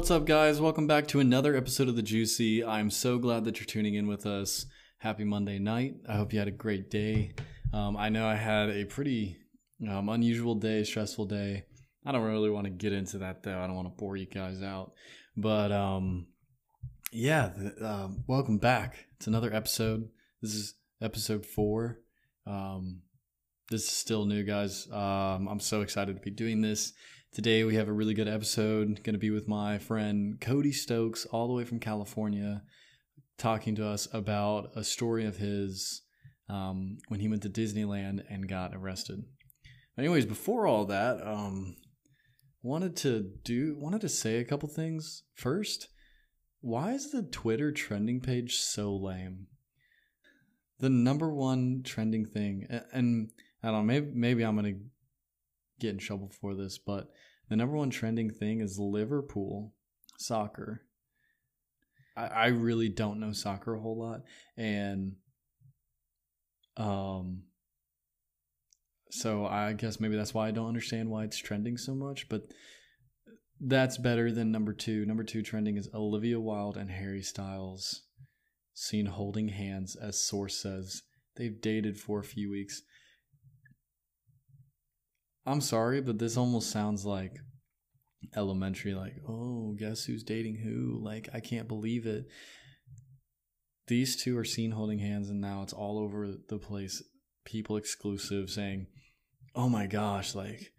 What's up, guys? Welcome back to another episode of The Juicy. I'm so glad that you're tuning in with us. Happy Monday night. I hope you had a great day. Um, I know I had a pretty um, unusual day, stressful day. I don't really want to get into that, though. I don't want to bore you guys out. But um, yeah, the, um, welcome back. It's another episode. This is episode four. Um, this is still new, guys. Um, I'm so excited to be doing this. Today we have a really good episode. Going to be with my friend Cody Stokes, all the way from California, talking to us about a story of his um, when he went to Disneyland and got arrested. Anyways, before all that, um, wanted to do wanted to say a couple things. First, why is the Twitter trending page so lame? The number one trending thing, and I don't know, maybe maybe I'm gonna get in trouble for this, but the number one trending thing is Liverpool soccer. I, I really don't know soccer a whole lot, and um, so I guess maybe that's why I don't understand why it's trending so much. But that's better than number two. Number two trending is Olivia Wilde and Harry Styles seen holding hands, as source says. They've dated for a few weeks. I'm sorry, but this almost sounds like elementary like, "Oh, guess who's dating who?" Like, I can't believe it. These two are seen holding hands and now it's all over the place. People exclusive saying, "Oh my gosh, like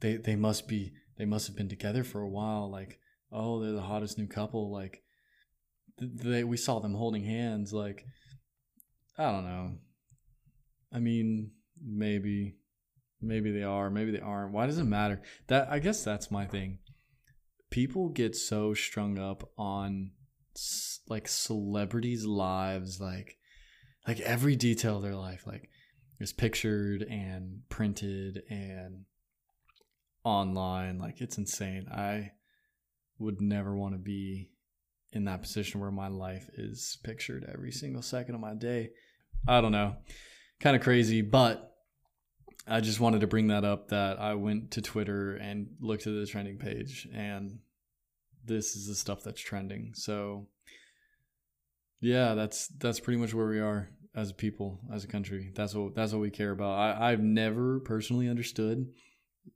they they must be they must have been together for a while like, oh, they're the hottest new couple like they we saw them holding hands like I don't know. I mean, maybe maybe they are maybe they aren't. Why does it matter? That i guess that's my thing. People get so strung up on like celebrities lives like like every detail of their life like is pictured and printed and online like it's insane. I would never want to be in that position where my life is pictured every single second of my day. I don't know. Kind of crazy but I just wanted to bring that up that I went to Twitter and looked at the trending page and this is the stuff that's trending. So yeah, that's that's pretty much where we are as a people, as a country. That's what that's what we care about. I, I've never personally understood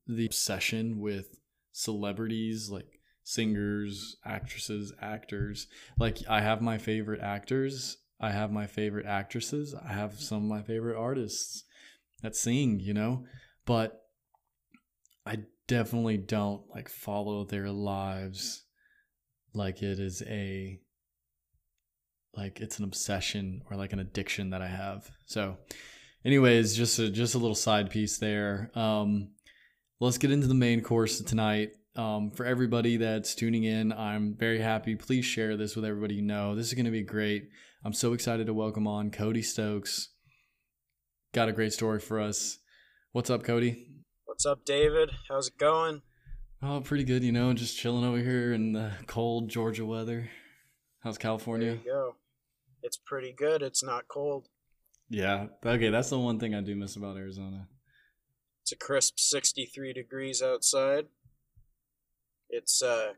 the obsession with celebrities like singers, actresses, actors. Like I have my favorite actors, I have my favorite actresses, I have some of my favorite artists sing, you know, but I definitely don't like follow their lives like it is a like it's an obsession or like an addiction that I have. So anyways, just a just a little side piece there. Um let's get into the main course tonight. Um, for everybody that's tuning in, I'm very happy. Please share this with everybody you know. This is going to be great. I'm so excited to welcome on Cody Stokes got a great story for us. What's up, Cody? What's up, David? How's it going? Oh, pretty good. You know, just chilling over here in the cold Georgia weather. How's California? There you go. It's pretty good. It's not cold. Yeah. Okay, that's the one thing I do miss about Arizona. It's a crisp 63 degrees outside. It's uh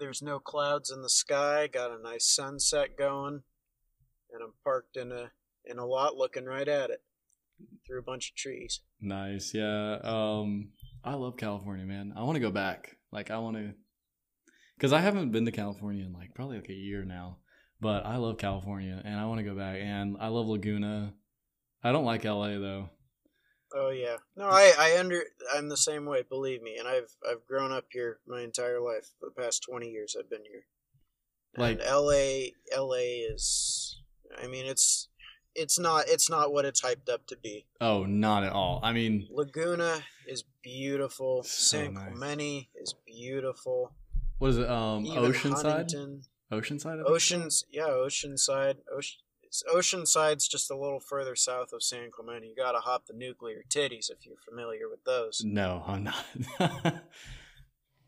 there's no clouds in the sky, got a nice sunset going, and I'm parked in a in a lot looking right at it through a bunch of trees. Nice. Yeah. Um I love California, man. I want to go back. Like I want to cuz I haven't been to California in like probably like a year now. But I love California and I want to go back and I love Laguna. I don't like LA though. Oh yeah. No, I I under I'm the same way, believe me. And I've I've grown up here my entire life. For the past 20 years I've been here. Like and LA LA is I mean it's it's not it's not what it's hyped up to be. Oh, not at all. I mean, Laguna is beautiful. So San nice. Clemente is beautiful. What is it? Um, Even Oceanside. Huntington. Oceanside. Oceans. Yeah, Oceanside. Ocean. Oceanside's just a little further south of San Clemente. You gotta hop the nuclear titties if you're familiar with those. No, I'm not.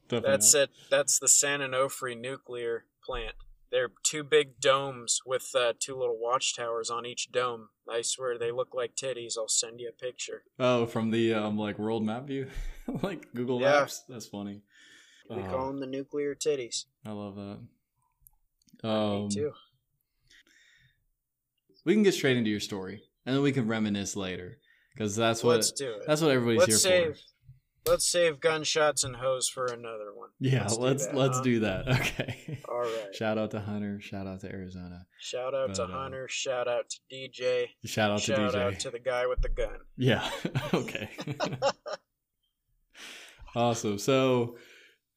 that's not. it. That's the San Onofre nuclear plant. They're two big domes with uh, two little watchtowers on each dome. I swear they look like titties. I'll send you a picture. Oh, from the um like world map view, like Google yeah. Maps. That's funny. We Oh. call them the nuclear titties. I love that. Me Um, too. We can get straight into your story, and then we can reminisce later, because that's what Let's do it. that's what everybody's Let's here save. for. Let's save gunshots and hose for another one. Yeah, Let's let's do let's, that, huh? do that. Okay. All right. Shout out to Hunter. Shout out to Arizona. Shout out to But, uh, Hunter. Shout out to DJ. Shout out to shout DJ. out to the guy with the gun. Yeah. okay. awesome. So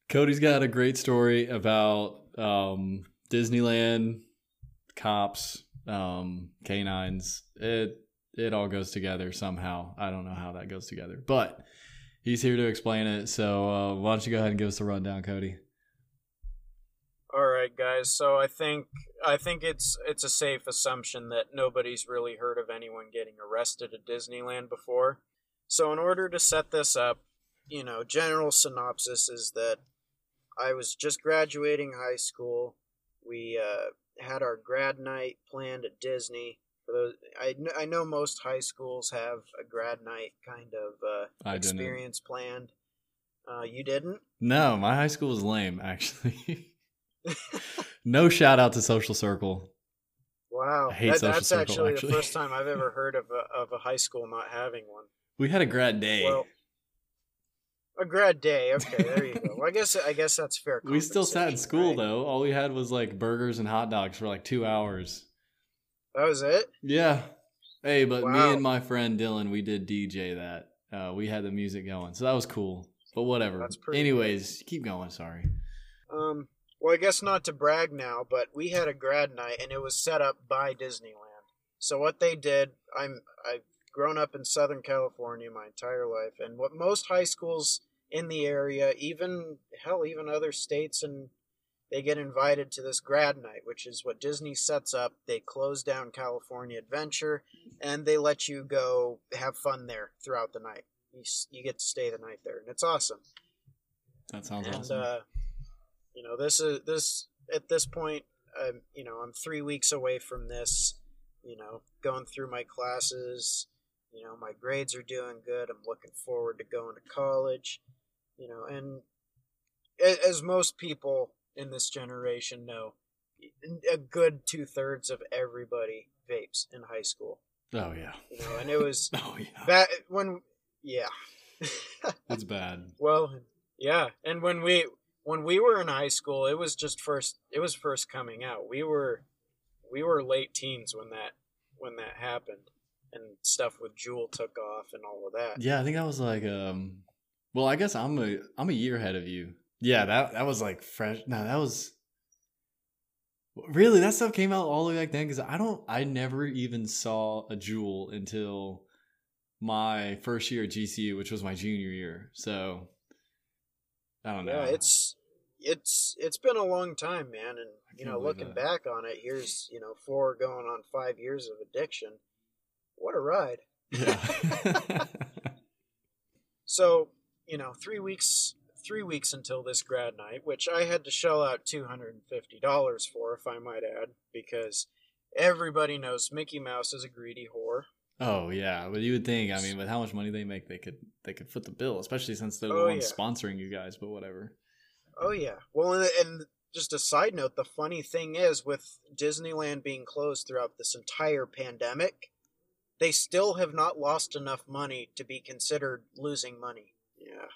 Cody's got a great story about um, Disneyland, cops, um, canines. It it all goes together somehow. I don't know how that goes together, but he's here to explain it. So uh, why don't you go ahead and give us the rundown, Cody? All right, guys. So I think I think it's it's a safe assumption that nobody's really heard of anyone getting arrested at Disneyland before. So in order to set this up, you know, general synopsis is that I was just graduating high school. We uh, had our grad night planned at Disney. For those, I I know most high schools have a grad night kind of uh, experience planned. Uh, you didn't? No, my high school was lame. Actually, no shout out to Social Circle. Wow, I hate That- social that's circle, actually, actually. the first time I've ever heard of a, of a high school not having one. We had a grad day. Well, a grad day. Okay, there you go. Well, I guess I guess that's fair. we still sat in school right? though. All we had was like burgers and hot dogs for like two hours. That was it. Yeah. Hey, but me and my friend Dylan, we did DJ that. Uh, we had the music going, so that was cool. But whatever. That's pretty Anyways, keep going. Sorry. Um. Well, I guess not to brag now, but we had a grad night, and it was set up by Disneyland. So what they did, I'm I've grown up in Southern California my entire life, and what most high schools in the area, even hell, even other states, and they get invited to this grad night, which is what Disney sets up. They close down California Adventure, and they let you go have fun there throughout the night. You you get to stay the night there, and it's awesome That sounds and awesome. uh, you know this is this at this point um, you know i'm three weeks away from this you know going through my classes you know my grades are doing good i'm looking forward to going to college you know and as most people in this generation know a good two-thirds of everybody vapes in high school oh yeah. you know and it was Oh yeah. that when yeah That's bad. Well, yeah, and when we when we were in high school, it was just first it was first coming out. We were we were late teens when that when that happened, and stuff with Juul took off and all of that. Yeah, I think I was like um. Well, I guess I'm a I'm a year ahead of you. Yeah, that that was like fresh. No, that was really that stuff came out all the way back then because I don't I never even saw a Juul until my first year at GCU, which was my junior year. So I don't know. Yeah, it's it's it's been a long time, man, and you know, looking that. back on it, here's you know four going on five years of addiction. What a ride! yeah. So, you know, three weeks three weeks until this grad night, which I had to shell out two hundred and fifty dollars for, if I might add, because everybody knows Mickey Mouse is a greedy whore. oh yeah, but you would think. I mean, with how much money they make, they could they could foot the bill, especially since they're the Oh, ones yeah. sponsoring you guys. But whatever. Oh yeah. Well, and, and just a side note, the funny thing is, with Disneyland being closed throughout this entire pandemic, they still have not lost enough money to be considered losing money. Yeah.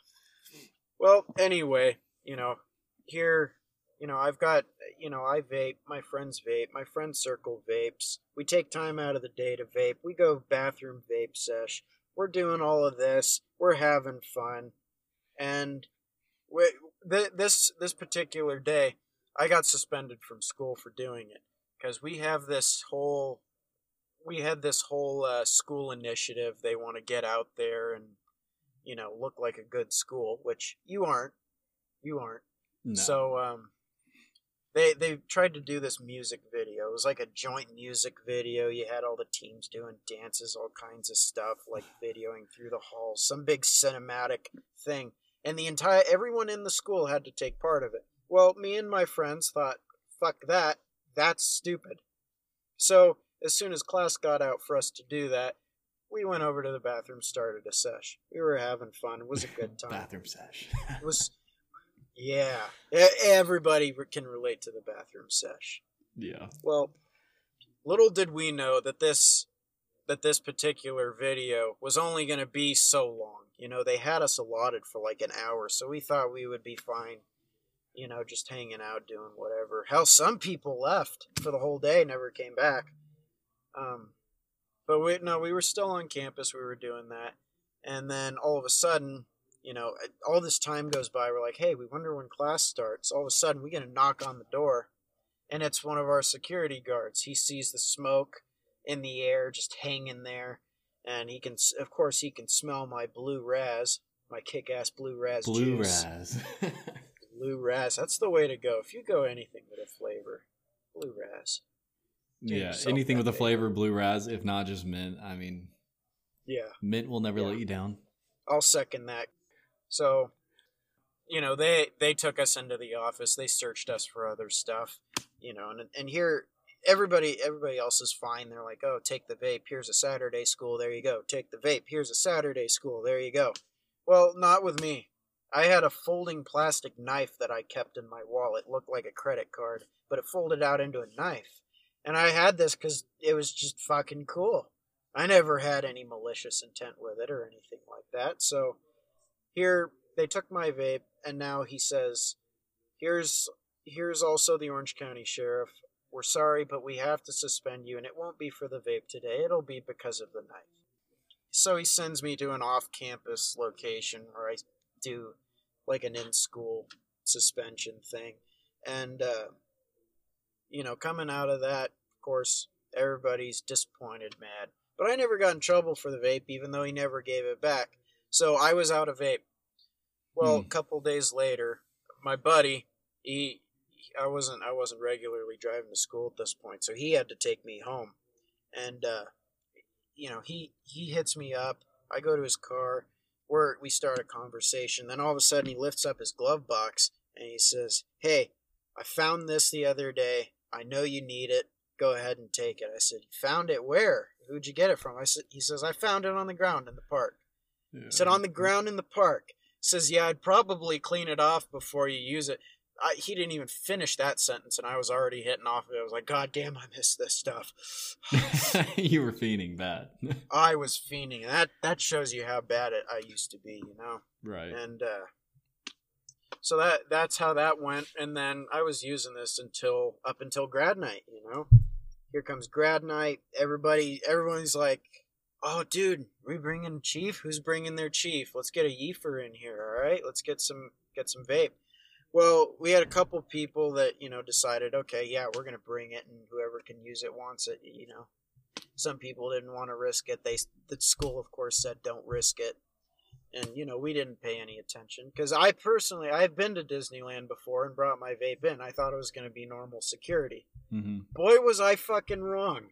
Well, anyway, you know, here, you know, I've got, you know, I vape, my friends vape, my friend circle vapes. We take time out of the day to vape. We go bathroom vape sesh. We're doing all of this. We're having fun. And we, th- this this particular day, I got suspended from school for doing it because we have this whole we had this whole uh, school initiative. They want to get out there and you know look like a good school, which you aren't. You aren't. No. So um, they they tried to do this music video. It was like a joint music video. You had all the teams doing dances, all kinds of stuff, like videoing through the halls, some big cinematic thing. And the entire everyone in the school had to take part of it. Well, me and my friends thought, "Fuck that! That's stupid." So as soon as class got out for us to do that, we went over to the bathroom, started a sesh. We were having fun. It was a good time Bathroom sesh. it was Yeah, everybody can relate to the bathroom sesh. Yeah. Well, little did we know that this that this particular video was only going to be so long. You know, they had us allotted for like an hour, so we thought we would be fine. You know, just hanging out, doing whatever. Hell, some people left for the whole day, never came back. Um, but we no, we were still on campus. We were doing that, and then all of a sudden, you know, all this time goes by. We're like, hey, we wonder when class starts. All of a sudden, we get a knock on the door and it's one of our security guards. He sees the smoke in the air just hanging there, and he can, of course, he can smell my blue raz, my kick-ass blue raz Blue juice. Raz. Blue raz. That's the way to go. If you go anything with a flavor, blue raz. Yeah. Anything with a flavor, Blue Raz, if not just mint. I mean, Yeah. mint will never Yeah. let you down. I'll second that. So, you know, they they took us into the office. They searched us for other stuff, you know, and and here everybody everybody else is fine. They're like, "Oh, take the vape. Here's a Saturday school. There you go. Take the vape. Here's a Saturday school. There you go." Well, not with me. I had a folding plastic knife that I kept in my wallet. It looked like a credit card, but it folded out into a knife. And I had this cuz it was just fucking cool. I never had any malicious intent with it or anything like that. So here they took my vape and now he says, "Here's here's also the Orange County Sheriff. We're sorry, but we have to suspend you and it won't be for the vape today. It'll be because of the knife." So he sends me to an off-campus location where I do like an in-school suspension thing. And uh you know, coming out of that, of course, everybody's disappointed, mad. But I never got in trouble for the vape, even though he never gave it back. So I was out of vape. Well, Hmm. a couple days later, my buddy, he, I wasn't, I wasn't regularly driving to school at this point, so he had to take me home, and uh, you know, he he hits me up. I go to his car. We're, we start a conversation. Then all of a sudden, he lifts up his glove box and he says, "Hey, I found this the other day. I know you need it. Go ahead and take it." I said, "You found it where? Who'd you get it from?" I said, "He says I found it on the ground in the park." Yeah. He said on the ground in the park. Says, yeah, I'd probably clean it off before you use it. I, he didn't even finish that sentence, and I was already hitting off of it. I was like, God damn, I miss this stuff. you were fiending bad. I was fiending. That that shows you how bad it I used to be, you know. right. And uh, so that that's how that went. And then I was using this until up until grad night, you know. Here comes grad night. Everybody, everyone's like, "Oh, dude, we bringing chief? Who's bringing their chief? Let's get a yeefer in here, all right? Let's get some get some vape." Well, we had a couple people that you know decided, okay, yeah, we're gonna bring it, and whoever can use it wants it. You know, some people didn't want to risk it. They the school, of course, said don't risk it, and you know we didn't pay any attention because I personally I've been to Disneyland before and brought my vape in. I thought it was gonna be normal security. Hmm boy was i fucking wrong.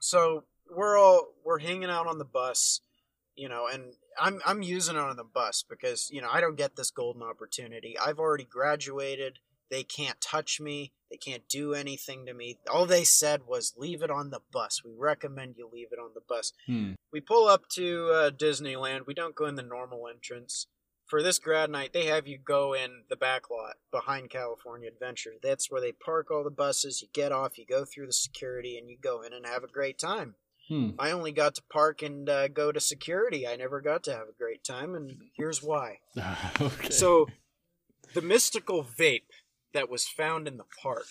So we're all we're hanging out on the bus you know and i'm i'm using it on the bus because you know i don't get this golden opportunity. I've already graduated. They can't touch me they can't do anything to me all they said was leave it on the bus we recommend you leave it on the bus Hmm. we pull up to uh, Disneyland. We don't go in the normal entrance. For this grad night, they have you go in the back lot behind California Adventure. That's where they park all the buses. You get off, you go through the security, and you go in and have a great time. Hmm. I only got to park and uh, go to security. I never got to have a great time, and here's why. okay. So, the mystical vape that was found in the park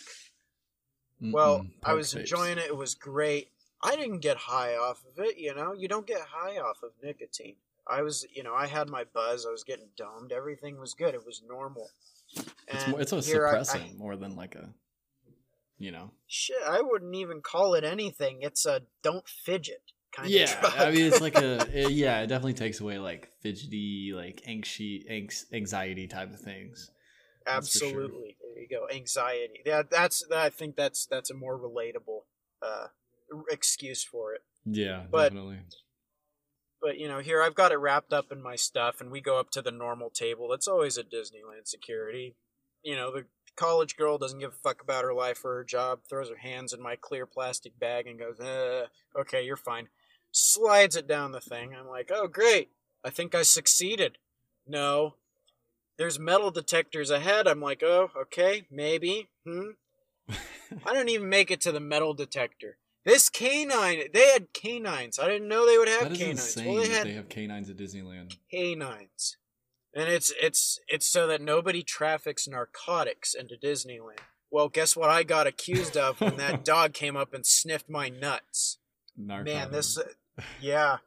well, Mm-mm. I Park was enjoying it. It was great. I didn't get high off of it, you know. You don't get high off of nicotine. I was, you know, I had my buzz. I was getting domed. Everything was good. It was normal. It's, more, it's a here I- I, more than like a, you know. shit, I wouldn't even call it anything. It's a don't fidget kind yeah, of drug. I mean it's like a it- yeah, it definitely takes away like fidgety, like anxiety, anx- anxiety type of things. that's for sure. Absolutely. There you go. Anxiety. Yeah, that's. I think that's that's a more relatable uh, excuse for it. Yeah, But- definitely. But you know, here I've got it wrapped up in my stuff, and we go up to the normal table. That's always at Disneyland security. You know, the college girl doesn't give a fuck about her life or her job. Throws her hands in my clear plastic bag and goes, uh, "Okay, you're fine." Slides it down the thing. I'm like, "Oh, great! I think I succeeded." No, there's metal detectors ahead. I'm like, oh, okay, maybe. Hmm. I don't even make it to the metal detector. This canine, they had canines. I didn't know they would have that is canines. insane well, they had they have canines at Disneyland. canines, and it's it's it's so that nobody traffics narcotics into Disneyland. Well, guess what? I got accused of when that dog came up and sniffed my nuts. Man, this, uh, yeah,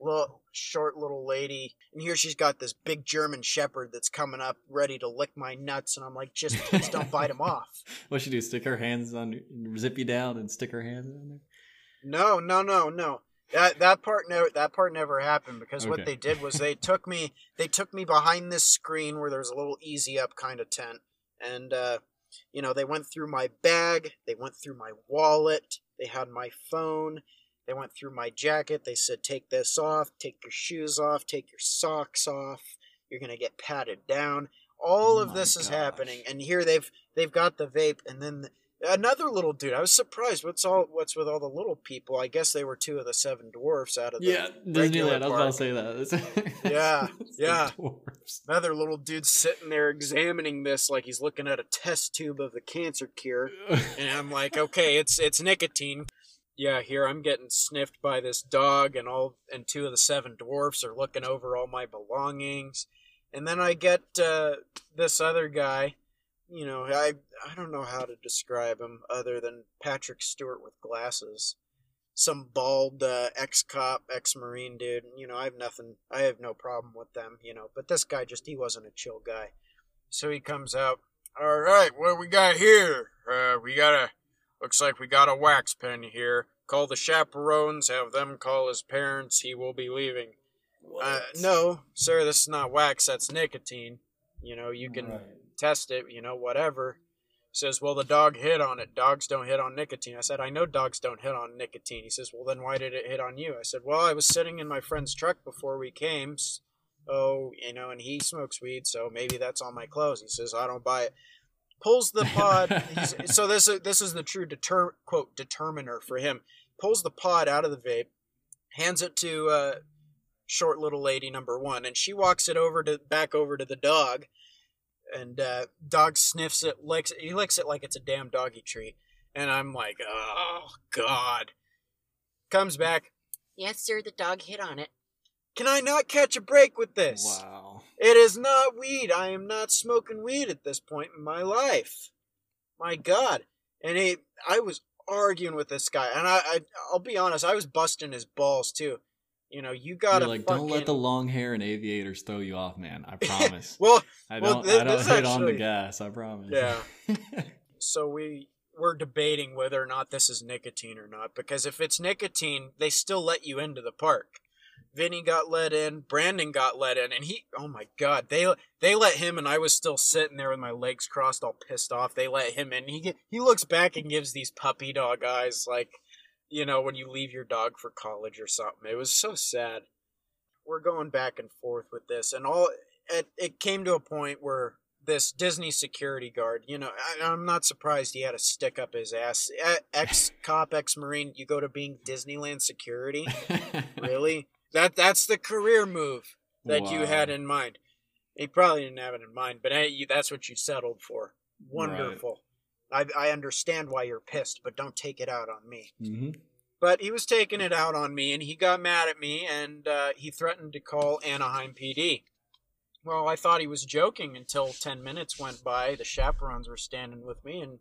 little short little lady, and here she's got this big German Shepherd that's coming up, ready to lick my nuts, and I'm like, just please don't bite him off. What she do? Stick her hands on, zip you down, and stick her hands on there. No, no, no, no. That that part never that part never happened because Okay. what they did was they took me they took me behind this screen where there's a little easy up kind of tent, and uh, you know they went through my bag, they went through my wallet, they had my phone, they went through my jacket. They said take this off, take your shoes off, take your socks off. You're gonna get patted down. All Oh of this is happening, and here they've they've got the vape, and then another little dude. I was surprised. What's all? What's with all the little people? I guess they were two of the seven dwarfs out of the Yeah, Disneyland. I was about to say that. Yeah, yeah. Another little dude sitting there examining this like he's looking at a test tube of the cancer cure. And I'm like, okay, it's it's nicotine. Yeah, here I'm getting sniffed by this dog, and all and two of the seven dwarfs are looking over all my belongings. And then I get uh, this other guy. You know, I I don't know how to describe him other than Patrick Stewart with glasses. Some bald uh, ex cop, ex marine dude. You know, I have nothing. I have no problem with them. You know, but this guy just he wasn't a chill guy. So he comes out. All right, what we got here? Uh, we got a Looks like we got a wax pen here. Call the chaperones, have them call his parents. He will be leaving. Uh, no, sir, this is not wax, that's nicotine. You know, you can Right. test it, you know, whatever. Says, well, the dog hit on it. Dogs don't hit on nicotine. I said, I know dogs don't hit on nicotine. He says, well, then why did it hit on you? I said, well, I was sitting in my friend's truck before we came. Oh, you know, and he smokes weed, so maybe that's on my clothes. He says, I don't buy it. Pulls the pod. he's, so this is this is the true deter quote determiner for him. Pulls the pod out of the vape, hands it to uh, short little lady number one, and she walks it over to back over to the dog, and uh, dog sniffs it, licks it. He licks it like it's a damn doggy treat, and I'm like, oh god. Comes back. Yes, sir. The dog hit on it. Can I not catch a break with this? Wow. It is not weed. I am not smoking weed at this point in my life. My God. And he, I was arguing with this guy, and I, I I'll be honest, I was busting his balls too. You know, you gotta You're like, fucking. don't let the long hair and aviators throw you off, man. I promise. well, I don't. thi- I don't hit on the gas. I promise. Yeah. so we we're debating whether or not this is nicotine or not because if it's nicotine, they still let you into the park. Vinny got let in, Brandon got let in, and he oh my god, they they let him and I was still sitting there with my legs crossed all pissed off. They let him in. He he looks back and gives these puppy dog eyes like you know when you leave your dog for college or something. It was so sad. We're going back and forth with this and all it, it came to a point where this Disney security guard, you know, I, I'm not surprised he had a stick up his ass. Ex cop, ex marine, you go to being Disneyland security? really? That that's the career move that you had in mind. He probably didn't have it in mind, but that's what you settled for. Wonderful. I I understand why you're pissed, but don't take it out on me. hmm But he was taking it out on me, and he got mad at me, and uh, he threatened to call Anaheim PD. Well, I thought he was joking until 10 minutes went by. The chaperones were standing with me, and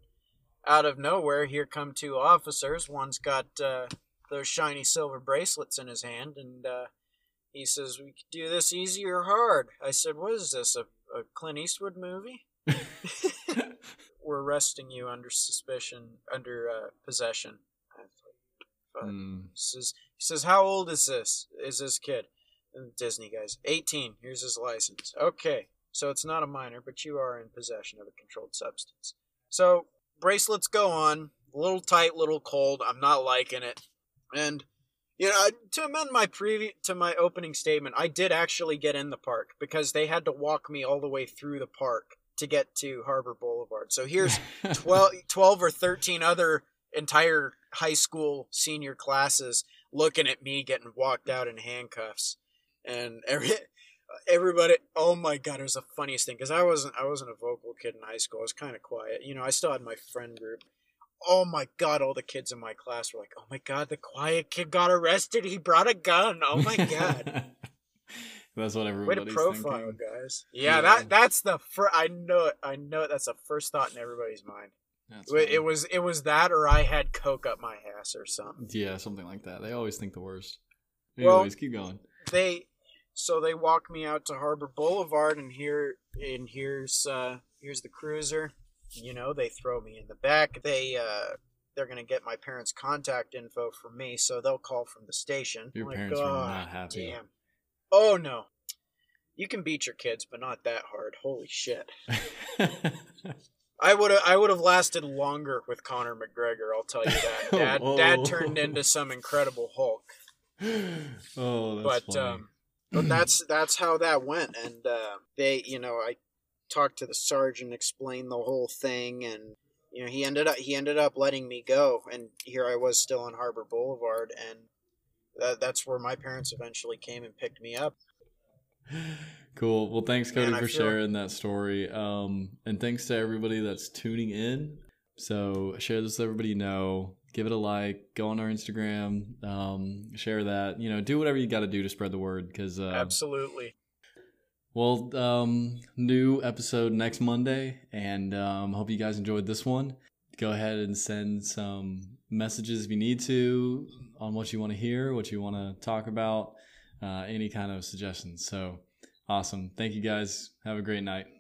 out of nowhere, here come two officers. One's got uh, those shiny silver bracelets in his hand, and uh, he says, We could do this easy or hard. I said, What is this, a, a Clint Eastwood movie? We're arresting you under suspicion, under uh, possession. Like, Mm. He says, he says, how old is this? Is this kid? And Disney guys, 18. Here's his license. Okay, so it's not a minor, but you are in possession of a controlled substance. So bracelets go on. A little tight, little cold. I'm not liking it. And you know, to amend my previ- to my opening statement, I did actually get in the park because they had to walk me all the way through the park to get to Harbor Boulevard. So here's 12, 12 or 13 other entire high school senior classes looking at me getting walked out in handcuffs. And every everybody oh my god it was the funniest thing because i wasn't i wasn't a vocal kid in high school. I was kind of quiet. You know i still had my friend group oh my god all the kids in my class were like oh my god the quiet kid got arrested he brought a gun oh my god that's what way everybody's to profile thinking. guys yeah, Yeah. that that's the first i know it i know it that's the first thought in everybody's mind That's it, it was it was that or i had coke up my ass or something yeah, something like that. They always think the worst. Well- Anyways, keep going. they so they walk me out to Harbor Boulevard and here and here's uh here's the cruiser. You know, they throw me in the back. They uh they're gonna get my parents' contact info from me, so they'll call from the station. Your like, parents were "God not happy." Damn. Oh no. You can beat your kids, but not that hard. Holy shit. I would have I would have lasted longer with Conor McGregor, I'll tell you that. Dad Oh. dad turned into some incredible Hulk. oh, that's but funny. um but that's that's how that went and uh they you know i talked to the sergeant explained the whole thing and you know he ended up he ended up letting me go and here i was still on harbor boulevard and that, that's where my parents eventually came and picked me up Cool. Well, thanks, Cody, Man, for feel- sharing that story. Um, and thanks to everybody that's tuning in. So share this with everybody you know. Give it a like. Go on our Instagram. Um, share that. You know, do whatever you got to do to spread the word. Because uh, absolutely well, um, new episode next Monday, and um, hope you guys enjoyed this one. Go ahead and send some messages if you need to on what you want to hear, what you want to talk about, uh, any kind of suggestions. So awesome! Thank you guys. Have a great night.